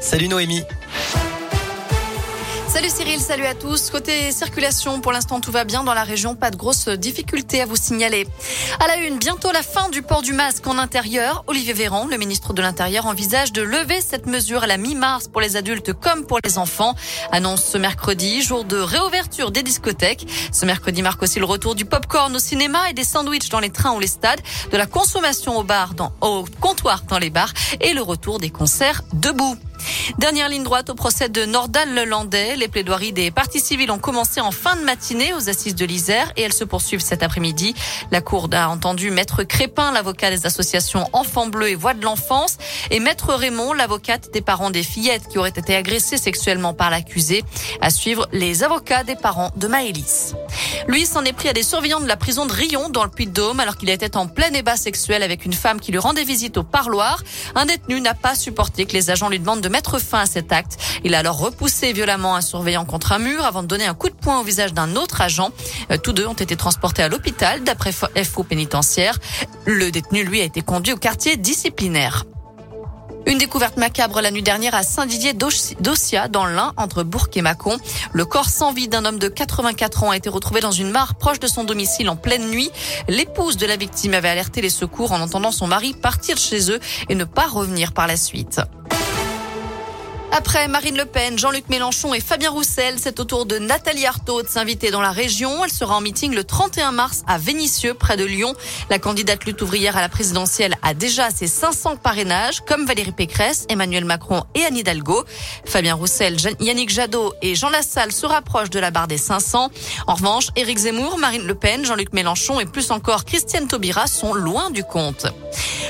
Salut Noémie. Salut Cyril, salut à tous. Côté circulation, pour l'instant tout va bien dans la région, pas de grosses difficultés à vous signaler. À la une, bientôt la fin du port du masque en intérieur. Olivier Véran, le ministre de l'Intérieur, envisage de lever cette mesure à la mi-mars pour les adultes comme pour les enfants. Annonce ce mercredi, jour de réouverture des discothèques. Ce mercredi marque aussi le retour du pop-corn au cinéma et des sandwichs dans les trains ou les stades, de la consommation au bar, dans, au comptoir dans les bars et le retour des concerts debout. Dernière ligne droite au procès de Nordal Lelandais. Les plaidoiries des parties civiles ont commencé en fin de matinée aux assises de l'Isère et elles se poursuivent cet après-midi. La Cour a entendu Maître Crépin, l'avocat des associations Enfants Bleus et Voix de l'Enfance, et Maître Raymond, l'avocate des parents des fillettes qui auraient été agressées sexuellement par l'accusé. À suivre les avocats des parents de Maëlys. Lui s'en est pris à des surveillants de la prison de Rion dans le Puy-de-Dôme alors qu'il était en plein ébat sexuel avec une femme qui lui rendait visite au parloir. Un détenu n'a pas supporté que les agents lui demandent de mettre fin à cet acte. Il a alors repoussé violemment un surveillant contre un mur avant de donner un coup de poing au visage d'un autre agent. Euh, tous deux ont été transportés à l'hôpital d'après FO pénitentiaire. Le détenu, lui, a été conduit au quartier disciplinaire. Une découverte macabre la nuit dernière à Saint-Didier d'Ossia, dans l'Ain, entre Bourg et Mâcon. Le corps sans vie d'un homme de 84 ans a été retrouvé dans une mare proche de son domicile en pleine nuit. L'épouse de la victime avait alerté les secours en entendant son mari partir chez eux et ne pas revenir par la suite. Après Marine Le Pen, Jean-Luc Mélenchon et Fabien Roussel, c'est au tour de Nathalie Arthaud de s'inviter dans la région. Elle sera en meeting le 31 mars à Vénissieux, près de Lyon. La candidate lutte ouvrière à la présidentielle a déjà ses 500 parrainages, comme Valérie Pécresse, Emmanuel Macron et Anne Hidalgo. Fabien Roussel, Yannick Jadot et Jean Lassalle se rapprochent de la barre des 500. En revanche, Éric Zemmour, Marine Le Pen, Jean-Luc Mélenchon et plus encore Christiane Taubira sont loin du compte.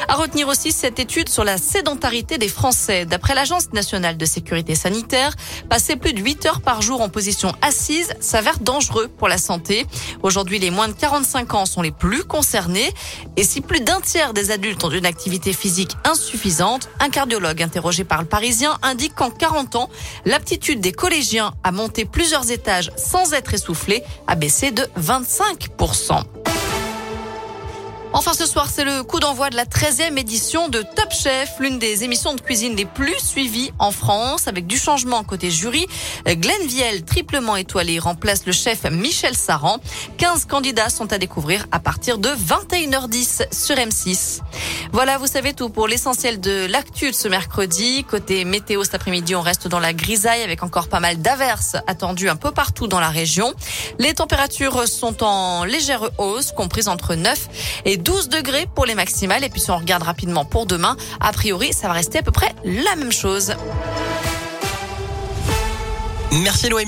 À retenir aussi cette étude sur la sédentarité des Français. D'après l'Agence nationale de sécurité sanitaire, passer plus de 8 heures par jour en position assise s'avère dangereux pour la santé. Aujourd'hui, les moins de 45 ans sont les plus concernés. Et si plus d'un tiers des adultes ont une activité physique insuffisante, un cardiologue interrogé par le Parisien indique qu'en 40 ans, l'aptitude des collégiens à monter plusieurs étages sans être essoufflé a baissé de 25%. Enfin, ce soir, c'est le coup d'envoi de la 13e édition de Top Chef, l'une des émissions de cuisine les plus suivies en France, avec du changement côté jury. Glenn Viel, triplement étoilé, remplace le chef Michel Saran. 15 candidats sont à découvrir à partir de 21h10 sur M6. Voilà, vous savez tout pour l'essentiel de l'actu ce mercredi. Côté météo, cet après-midi, on reste dans la grisaille avec encore pas mal d'averses attendues un peu partout dans la région. Les températures sont en légère hausse, comprises entre 9 et 12 degrés pour les maximales. Et puis si on regarde rapidement pour demain, a priori, ça va rester à peu près la même chose. Merci Noémie.